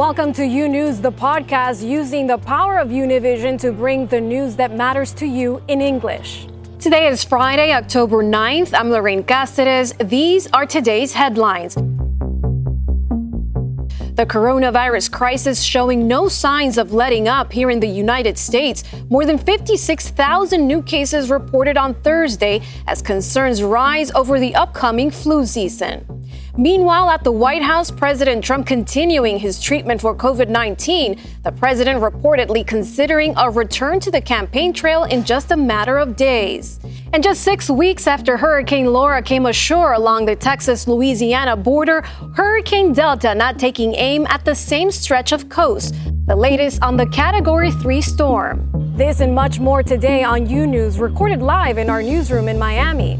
Welcome to U News, the podcast using the power of Univision to bring the news that matters to you in English. Today is Friday, October 9th. I'm Lorraine Cáceres. These are today's headlines. The coronavirus crisis showing no signs of letting up here in the United States. More than 56,000 new cases reported on Thursday as concerns rise over the upcoming flu season. Meanwhile, at the White House, President Trump continuing his treatment for COVID 19, the president reportedly considering a return to the campaign trail in just a matter of days. And just six weeks after Hurricane Laura came ashore along the Texas Louisiana border, Hurricane Delta not taking aim at the same stretch of coast. The latest on the Category 3 storm. This and much more today on U News, recorded live in our newsroom in Miami.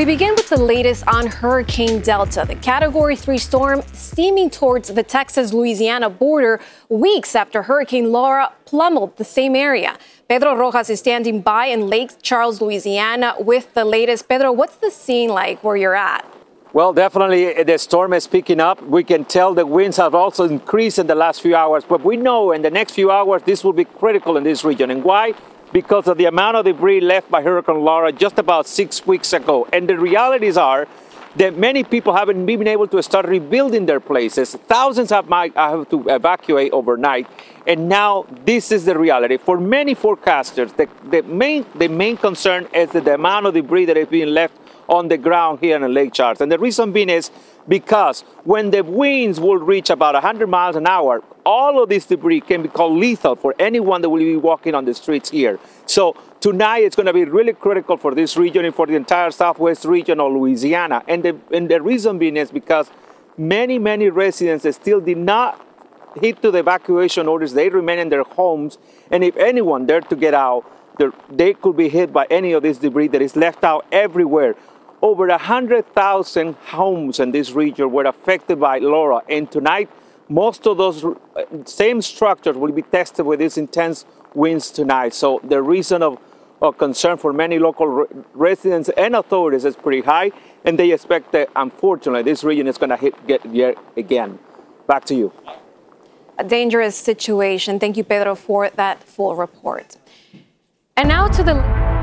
We begin with the latest on Hurricane Delta, the Category 3 storm steaming towards the Texas Louisiana border weeks after Hurricane Laura pummeled the same area. Pedro Rojas is standing by in Lake Charles, Louisiana with the latest. Pedro, what's the scene like where you're at? Well, definitely eh, the storm is picking up. We can tell the winds have also increased in the last few hours, but we know in the next few hours this will be critical in this region. And why? Because of the amount of debris left by Hurricane Laura just about six weeks ago. And the realities are that many people haven't been able to start rebuilding their places. Thousands have, have to evacuate overnight. And now this is the reality. For many forecasters, the, the, main, the main concern is the amount of debris that is being left on the ground here in Lake Charles. And the reason being is because when the winds will reach about 100 miles an hour, all of this debris can be called lethal for anyone that will be walking on the streets here. So tonight it's going to be really critical for this region and for the entire southwest region of Louisiana. And the, and the reason being is because many, many residents still did not hit to the evacuation orders. They remain in their homes. And if anyone dared to get out, they could be hit by any of this debris that is left out everywhere. Over 100,000 homes in this region were affected by Laura. And tonight, most of those uh, same structures will be tested with these intense winds tonight. So the reason of, of concern for many local re- residents and authorities is pretty high, and they expect that unfortunately this region is going to hit get yet again. Back to you. A dangerous situation. Thank you, Pedro, for that full report. And now to the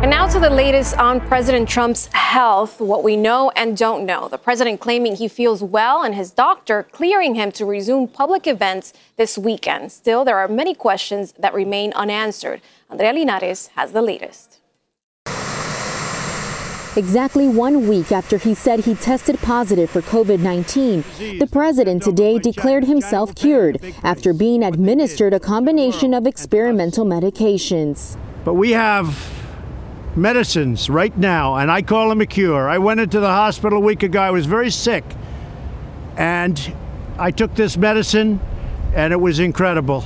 And now to the latest on President Trump's health, what we know and don't know. The president claiming he feels well and his doctor clearing him to resume public events this weekend. Still, there are many questions that remain unanswered. Andrea Linares has the latest. Exactly one week after he said he tested positive for COVID 19, the president today declared himself cured after being administered a combination of experimental medications. But we have medicines right now, and I call them a cure. I went into the hospital a week ago. I was very sick, and I took this medicine, and it was incredible.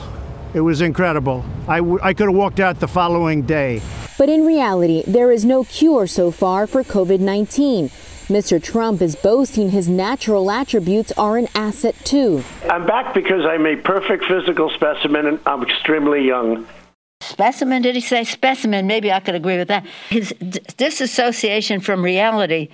It was incredible. I, w- I could have walked out the following day. But in reality, there is no cure so far for COVID 19. Mr. Trump is boasting his natural attributes are an asset too. I'm back because I'm a perfect physical specimen and I'm extremely young. Specimen? Did he say specimen? Maybe I could agree with that. His d- disassociation from reality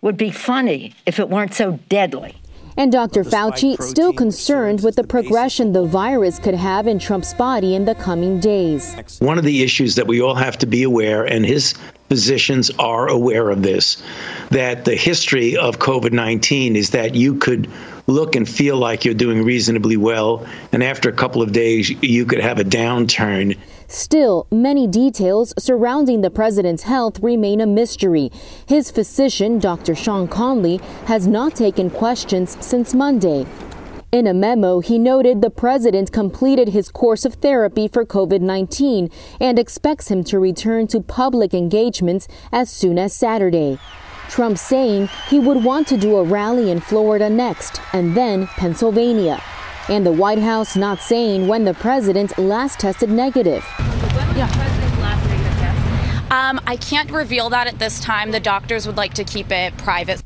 would be funny if it weren't so deadly. And Dr. Fauci still concerned with the progression the virus could have in Trump's body in the coming days. One of the issues that we all have to be aware, and his physicians are aware of this, that the history of COVID 19 is that you could look and feel like you're doing reasonably well, and after a couple of days, you could have a downturn. Still, many details surrounding the president's health remain a mystery. His physician, Dr. Sean Conley, has not taken questions since Monday. In a memo, he noted the president completed his course of therapy for COVID 19 and expects him to return to public engagements as soon as Saturday. Trump saying he would want to do a rally in Florida next and then Pennsylvania. And the White House not saying when the president last tested negative. Um, I can't reveal that at this time. The doctors would like to keep it private.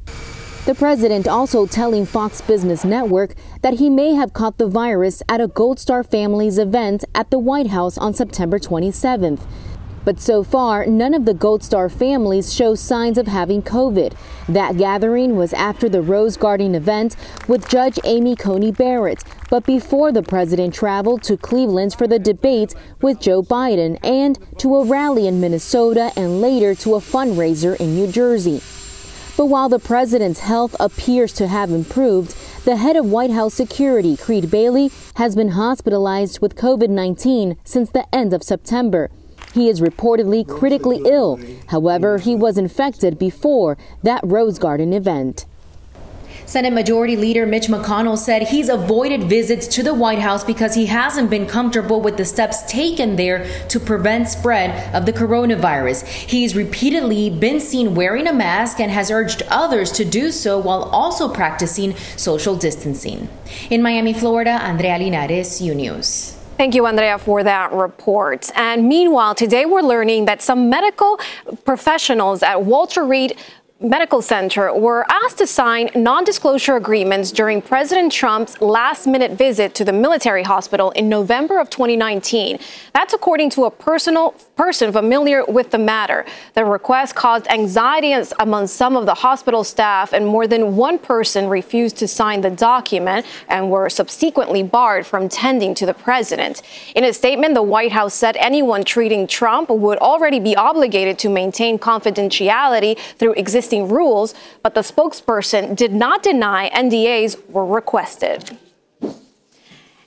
The president also telling Fox Business Network that he may have caught the virus at a Gold Star Family's event at the White House on September 27th. But so far, none of the Gold Star families show signs of having COVID. That gathering was after the Rose Garden event with Judge Amy Coney Barrett, but before the president traveled to Cleveland for the debates with Joe Biden and to a rally in Minnesota and later to a fundraiser in New Jersey. But while the president's health appears to have improved, the head of White House security, Crede Bailey, has been hospitalized with COVID 19 since the end of September. He is reportedly critically ill. However, he was infected before that Rose Garden event. Senate Majority Leader Mitch McConnell said he's avoided visits to the White House because he hasn't been comfortable with the steps taken there to prevent spread of the coronavirus. He's repeatedly been seen wearing a mask and has urged others to do so while also practicing social distancing. In Miami, Florida, Andrea Linares, U News. Thank you, Andrea, for that report. And meanwhile, today we're learning that some medical professionals at Walter Reed Medical Center were asked to sign non disclosure agreements during President Trump's last minute visit to the military hospital in November of 2019. That's according to a personal person familiar with the matter. The request caused anxiety among some of the hospital staff, and more than one person refused to sign the document and were subsequently barred from tending to the president. In a statement, the White House said anyone treating Trump would already be obligated to maintain confidentiality through existing existing rules, but the spokesperson did not deny NDAs were requested.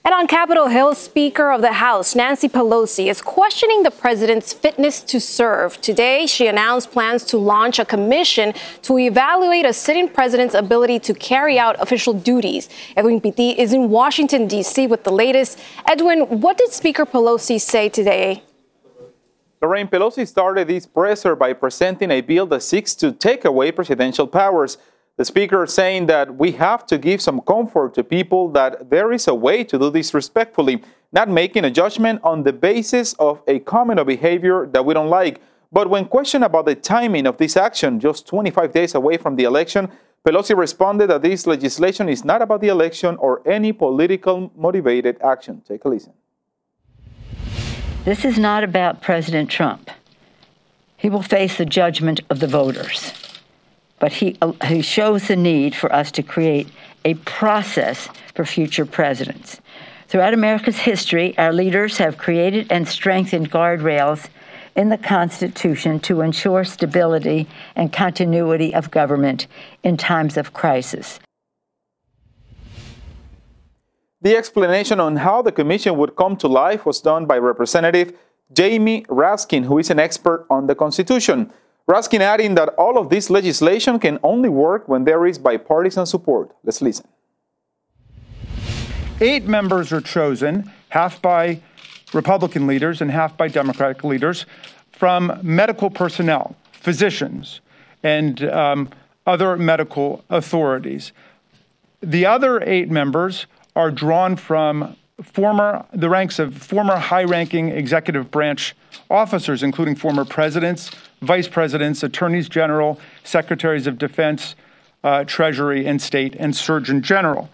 And on Capitol Hill, Speaker of the House Nancy Pelosi is questioning the president's fitness to serve. Today, she announced plans to launch a commission to evaluate a sitting president's ability to carry out official duties. Edwin Pitti is in Washington, D.C. with the latest. Edwin, what did Speaker Pelosi say today? Lorraine Pelosi started this presser by presenting a bill that seeks to take away presidential powers. The speaker saying that we have to give some comfort to people that there is a way to do this respectfully, not making a judgment on the basis of a comment or behavior that we don't like. But when questioned about the timing of this action, just 25 days away from the election, Pelosi responded that this legislation is not about the election or any political motivated action. Take a listen. This is not about President Trump. He will face the judgment of the voters. But he, uh, he shows the need for us to create a process for future presidents. Throughout America's history, our leaders have created and strengthened guardrails in the Constitution to ensure stability and continuity of government in times of crisis. The explanation on how the commission would come to life was done by Representative Jamie Raskin, who is an expert on the Constitution. Raskin adding that all of this legislation can only work when there is bipartisan support. Let's listen. Eight members are chosen, half by Republican leaders and half by Democratic leaders, from medical personnel, physicians, and um, other medical authorities. The other eight members are drawn from former the ranks of former high-ranking executive branch officers, including former presidents, vice presidents, attorneys general, secretaries of defense, uh, treasury and state, and surgeon general.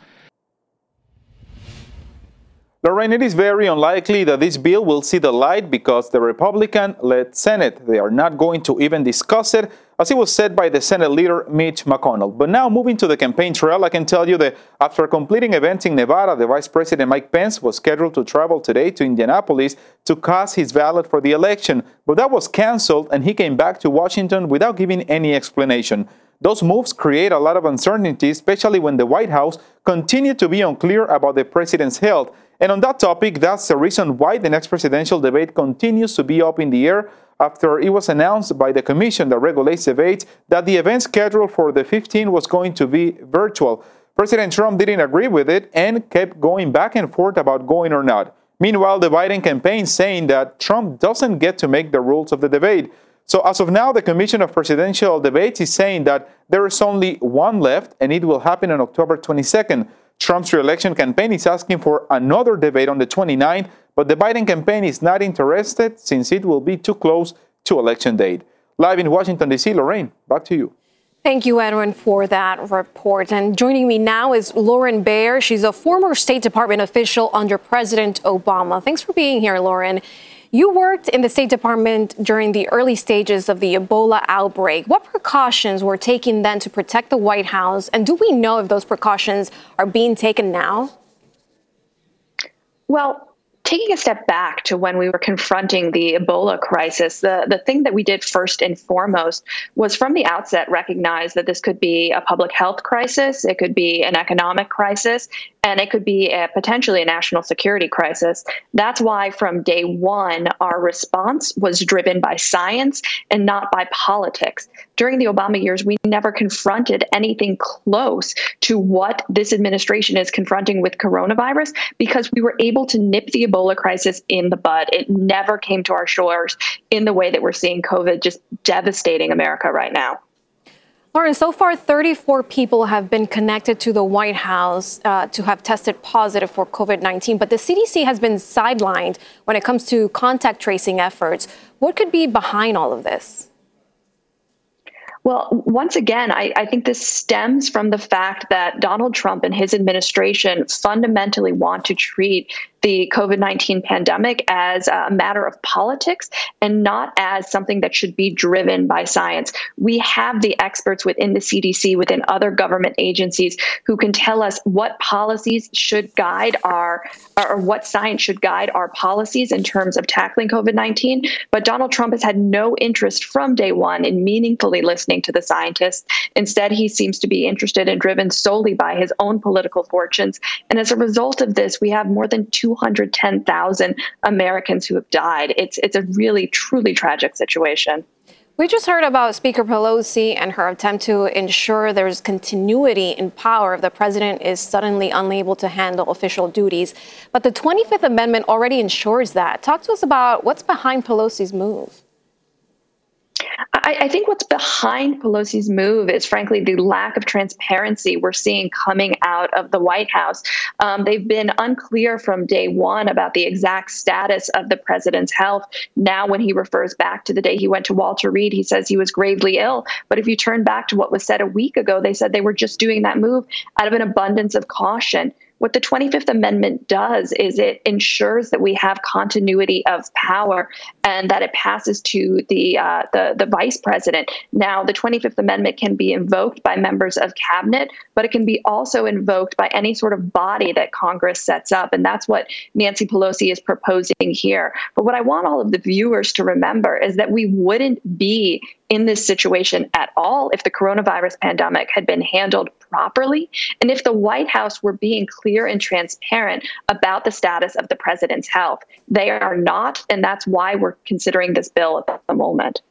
Lorraine, it is very unlikely that this bill will see the light because the Republican led Senate. They are not going to even discuss it, as it was said by the Senate leader Mitch McConnell. But now, moving to the campaign trail, I can tell you that after completing events in Nevada, the Vice President Mike Pence was scheduled to travel today to Indianapolis to cast his ballot for the election. But that was canceled, and he came back to Washington without giving any explanation. Those moves create a lot of uncertainty, especially when the White House continued to be unclear about the president's health. And on that topic, that's the reason why the next presidential debate continues to be up in the air after it was announced by the commission that regulates debates that the event scheduled for the 15th was going to be virtual. President Trump didn't agree with it and kept going back and forth about going or not. Meanwhile, the Biden campaign saying that Trump doesn't get to make the rules of the debate. So as of now, the Commission of Presidential Debates is saying that there is only one left and it will happen on October 22nd. Trump's reelection campaign is asking for another debate on the 29th, but the Biden campaign is not interested since it will be too close to election date. Live in Washington, D.C., Lorraine, back to you. Thank you, Edwin, for that report. And joining me now is Lauren Baer. She's a former State Department official under President Obama. Thanks for being here, Lauren. You worked in the State Department during the early stages of the Ebola outbreak. What precautions were taken then to protect the White House? And do we know if those precautions are being taken now? Well, taking a step back to when we were confronting the Ebola crisis, the, the thing that we did first and foremost was from the outset recognize that this could be a public health crisis, it could be an economic crisis, and it could be a, potentially a national security crisis. That's why from day one, our response was driven by science and not by politics. During the Obama years, we never confronted anything close to what this administration is confronting with coronavirus because we were able to nip the Ebola crisis in the bud. It never came to our shores in the way that we're seeing COVID just devastating America right now. Lauren, so far 34 people have been connected to the White House uh, to have tested positive for COVID 19, but the CDC has been sidelined when it comes to contact tracing efforts. What could be behind all of this? Well, once again, I, I, think this stems from the fact that Donald Trump and his administration fundamentally want to treat the COVID 19 pandemic as a matter of politics and not as something that should be driven by science. We have the experts within the CDC, within other government agencies, who can tell us what policies should guide our, or what science should guide our policies in terms of tackling COVID 19. But Donald Trump has had no interest from day one in meaningfully listening to the scientists. Instead, he seems to be interested and driven solely by his own political fortunes. And as a result of this, we have more than 210,000 Americans who have died. It's, it's a really, truly tragic situation. We just heard about Speaker Pelosi and her attempt to ensure there's continuity in power if the president is suddenly unable to handle official duties. But the 25th Amendment already ensures that. Talk to us about what's behind Pelosi's move. I, I, think what's behind Pelosi's move is, frankly, the lack of transparency we're seeing coming out of the White House. Um, they've been unclear from day one about the exact status of the president's health. Now, when he refers back to the day he went to Walter Reed, he says he was gravely ill. But if you turn back to what was said a week ago, they said they were just doing that move out of an abundance of caution. What the 25th Amendment does is it ensures that we have continuity of power and that it passes to the, uh, the, the vice president. Now, the 25th Amendment can be invoked by members of cabinet, but it can be also invoked by any sort of body that Congress sets up. And that's what Nancy Pelosi is proposing here. But what I want all of the viewers to remember is that we wouldn't be in this situation at all if the coronavirus pandemic had been handled properly and if the White House were being clear and transparent about the status of the president's health. They are not, and that's why we're considering this bill at the moment.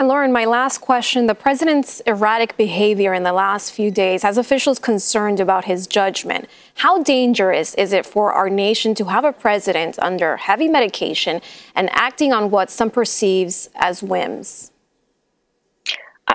And Lauren, my last question the president's erratic behavior in the last few days has officials concerned about his judgment. How dangerous is it for our nation to have a president under heavy medication and acting on what some perceives as whims?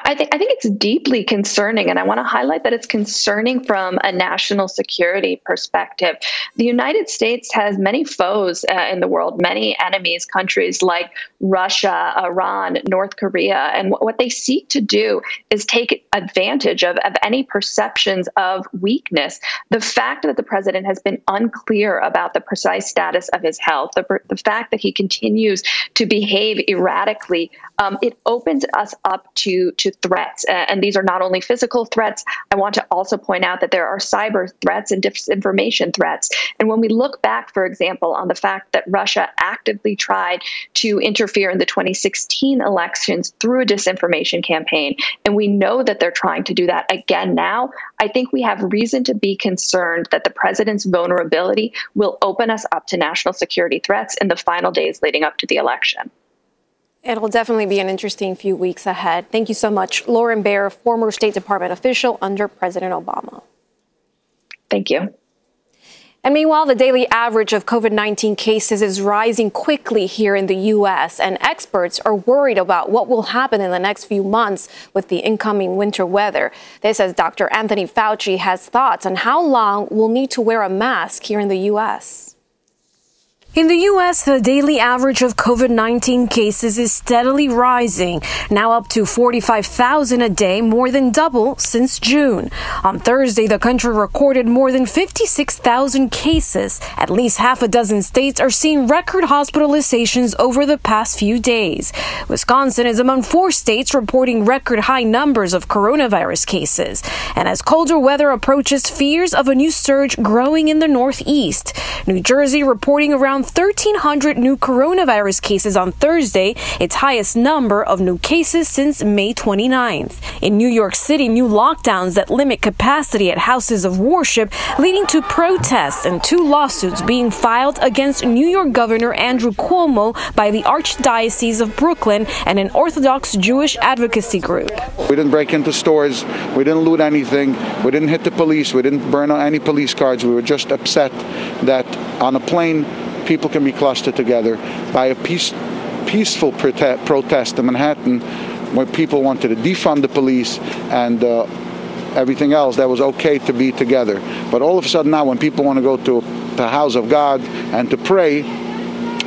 I think I think it's deeply concerning, and I want to highlight that it's concerning from a national security perspective. The United States has many foes uh, in the world, many enemies, countries like Russia, Iran, North Korea, and what they seek to do is take advantage of, of any perceptions of weakness. The fact that the president has been unclear about the precise status of his health, the, the fact that he continues to behave erratically, um, it opens us up to to threats. Uh, and these are not only physical threats. I want to also point out that there are cyber threats and disinformation threats. And when we look back, for example, on the fact that Russia actively tried to interfere in the 2016 elections through a disinformation campaign, and we know that they're trying to do that again now, I think we have reason to be concerned that the president's vulnerability will open us up to national security threats in the final days leading up to the election. It'll definitely be an interesting few weeks ahead. Thank you so much, Lauren Baer, former State Department official under President Obama. Thank you. And meanwhile, the daily average of COVID 19 cases is rising quickly here in the U.S., and experts are worried about what will happen in the next few months with the incoming winter weather. This as Dr. Anthony Fauci has thoughts on how long we'll need to wear a mask here in the U.S. In the U.S., the daily average of COVID 19 cases is steadily rising, now up to 45,000 a day, more than double since June. On Thursday, the country recorded more than 56,000 cases. At least half a dozen states are seeing record hospitalizations over the past few days. Wisconsin is among four states reporting record high numbers of coronavirus cases. And as colder weather approaches, fears of a new surge growing in the Northeast. New Jersey reporting around 1,300 new coronavirus cases on Thursday, its highest number of new cases since May 29th. In New York City, new lockdowns that limit capacity at houses of worship, leading to protests and two lawsuits being filed against New York Governor Andrew Cuomo by the Archdiocese of Brooklyn and an Orthodox Jewish advocacy group. We didn't break into stores, we didn't loot anything, we didn't hit the police, we didn't burn any police cards. We were just upset that on a plane people can be clustered together by a peace, peaceful prote- protest in Manhattan where people wanted to defund the police and uh, everything else that was okay to be together. But all of a sudden now when people want to go to the house of God and to pray,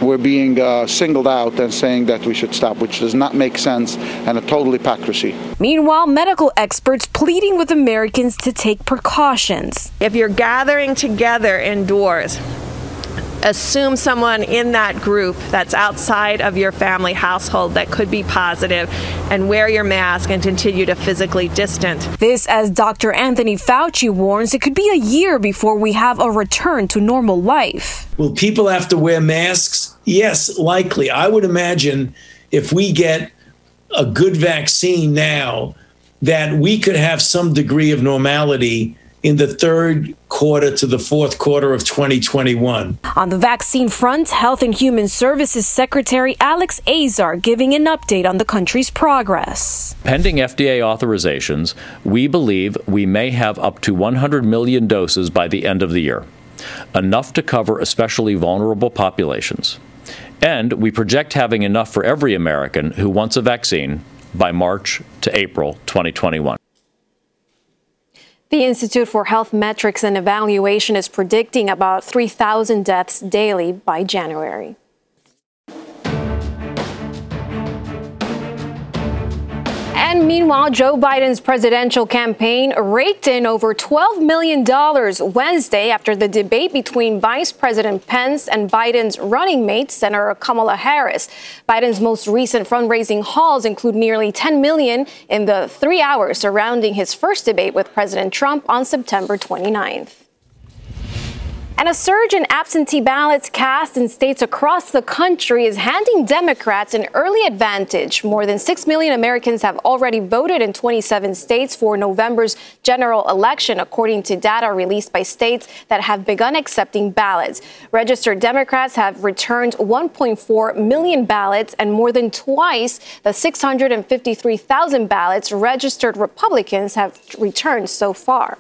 we're being uh, singled out and saying that we should stop, which does not make sense and a total hypocrisy. Meanwhile, medical experts pleading with Americans to take precautions. If you're gathering together indoors, assume someone in that group that's outside of your family household that could be positive and wear your mask and continue to physically distant. This, as Dr. Anthony Fauci warns, it could be a year before we have a return to normal life. Will people have to wear masks? Yes, likely. I would imagine if we get a good vaccine now, that we could have some degree of normality in the third quarter to the fourth quarter of 2021. On the vaccine front, Health and Human Services Secretary Alex Azar giving an update on the country's progress. Pending FDA authorizations, we believe we may have up to 100 million doses by the end of the year, enough to cover especially vulnerable populations. And we project having enough for every American who wants a vaccine by March to April 2021. The Institute for Health Metrics and Evaluation is predicting about 3,000 deaths daily by January. And meanwhile, Joe Biden's presidential campaign raked in over $12 million Wednesday after the debate between Vice President Pence and Biden's running mate, Senator Kamala Harris. Biden's most recent fundraising hauls include nearly 10 million in the three hours surrounding his first debate with President Trump on September 29th. And a surge in absentee ballots cast in states across the country is handing Democrats an early advantage. More than 6 million Americans have already voted in 27 states for November's general election, according to data released by states that have begun accepting ballots. Registered Democrats have returned 1.4 million ballots and more than twice the 653,000 ballots registered Republicans have returned so far.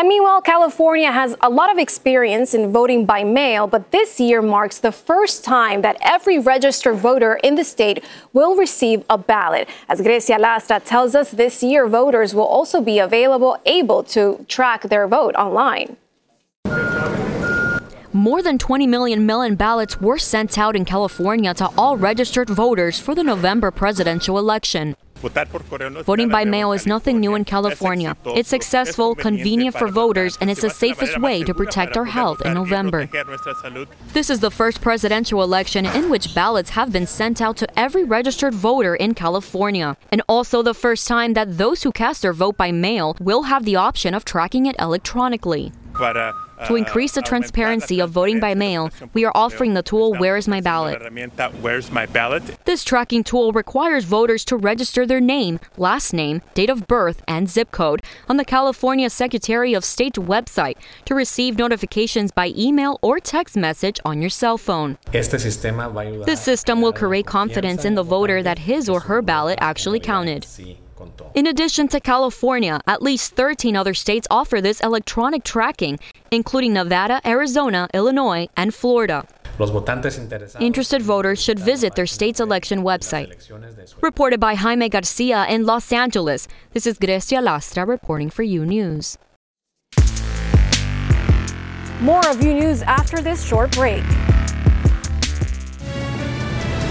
And meanwhile, California has a lot of experience in voting by mail, but this year marks the first time that every registered voter in the state will receive a ballot. As Grecia Lastra tells us, this year voters will also be available, able to track their vote online. More than 20 million mail in ballots were sent out in California to all registered voters for the November presidential election. Voting by mail is nothing new in California. It's successful, convenient for voters, and it's the safest way to protect our health in November. This is the first presidential election in which ballots have been sent out to every registered voter in California, and also the first time that those who cast their vote by mail will have the option of tracking it electronically. To increase the transparency of voting by mail, we are offering the tool Where is my ballot? Where's my ballot? This tracking tool requires voters to register their name, last name, date of birth, and zip code on the California Secretary of State website to receive notifications by email or text message on your cell phone. This system will create confidence in the voter that his or her ballot actually counted. In addition to California, at least 13 other states offer this electronic tracking, including Nevada, Arizona, Illinois, and Florida. Interested voters should visit their state's election website. Reported by Jaime Garcia in Los Angeles, this is Grecia Lastra reporting for U News. More of U News after this short break.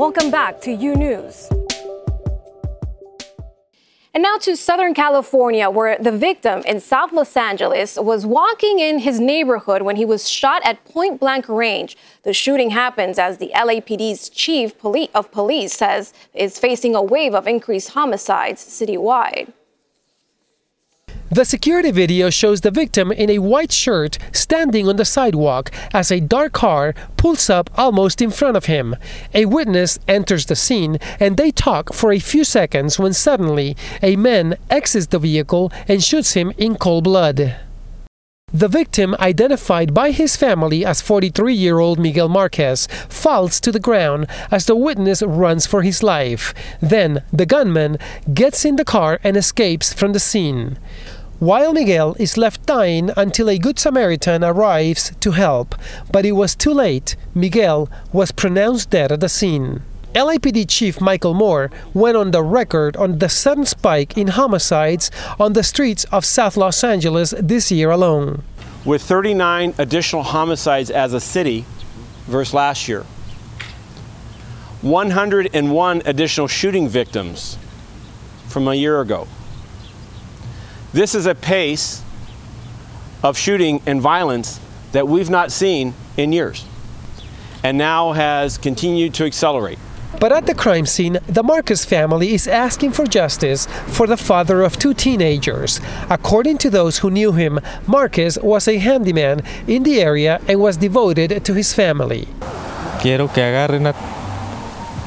Welcome back to U News. And now to Southern California, where the victim in South Los Angeles was walking in his neighborhood when he was shot at point blank range. The shooting happens as the LAPD's chief of police says is facing a wave of increased homicides citywide. The security video shows the victim in a white shirt standing on the sidewalk as a dark car pulls up almost in front of him. A witness enters the scene and they talk for a few seconds when suddenly a man exits the vehicle and shoots him in cold blood. The victim, identified by his family as 43 year old Miguel Marquez, falls to the ground as the witness runs for his life. Then the gunman gets in the car and escapes from the scene while Miguel is left dying until a Good Samaritan arrives to help. But it was too late. Miguel was pronounced dead at the scene. LAPD Chief Michael Moore went on the record on the sudden spike in homicides on the streets of South Los Angeles this year alone. With 39 additional homicides as a city versus last year, 101 additional shooting victims from a year ago. This is a pace of shooting and violence that we've not seen in years and now has continued to accelerate. But at the crime scene, the Marquez family is asking for justice for the father of two teenagers. According to those who knew him, Marquez was a handyman in the area and was devoted to his family. Quiero que agarren a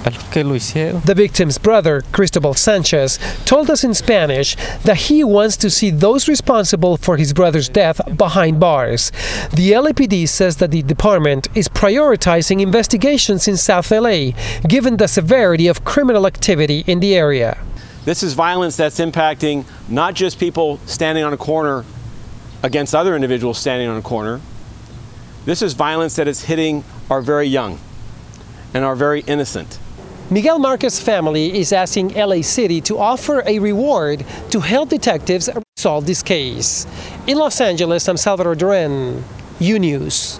the victim's brother, Cristobal Sanchez, told us in Spanish that he wants to see those responsible for his brother's death behind bars. The LAPD says that the department is prioritizing investigations in South LA, given the severity of criminal activity in the area. This is violence that's impacting not just people standing on a corner against other individuals standing on a corner. This is violence that is hitting our very young and our very innocent. Miguel Marquez's family is asking LA City to offer a reward to help detectives solve this case. In Los Angeles, I'm Salvador Duran, U News.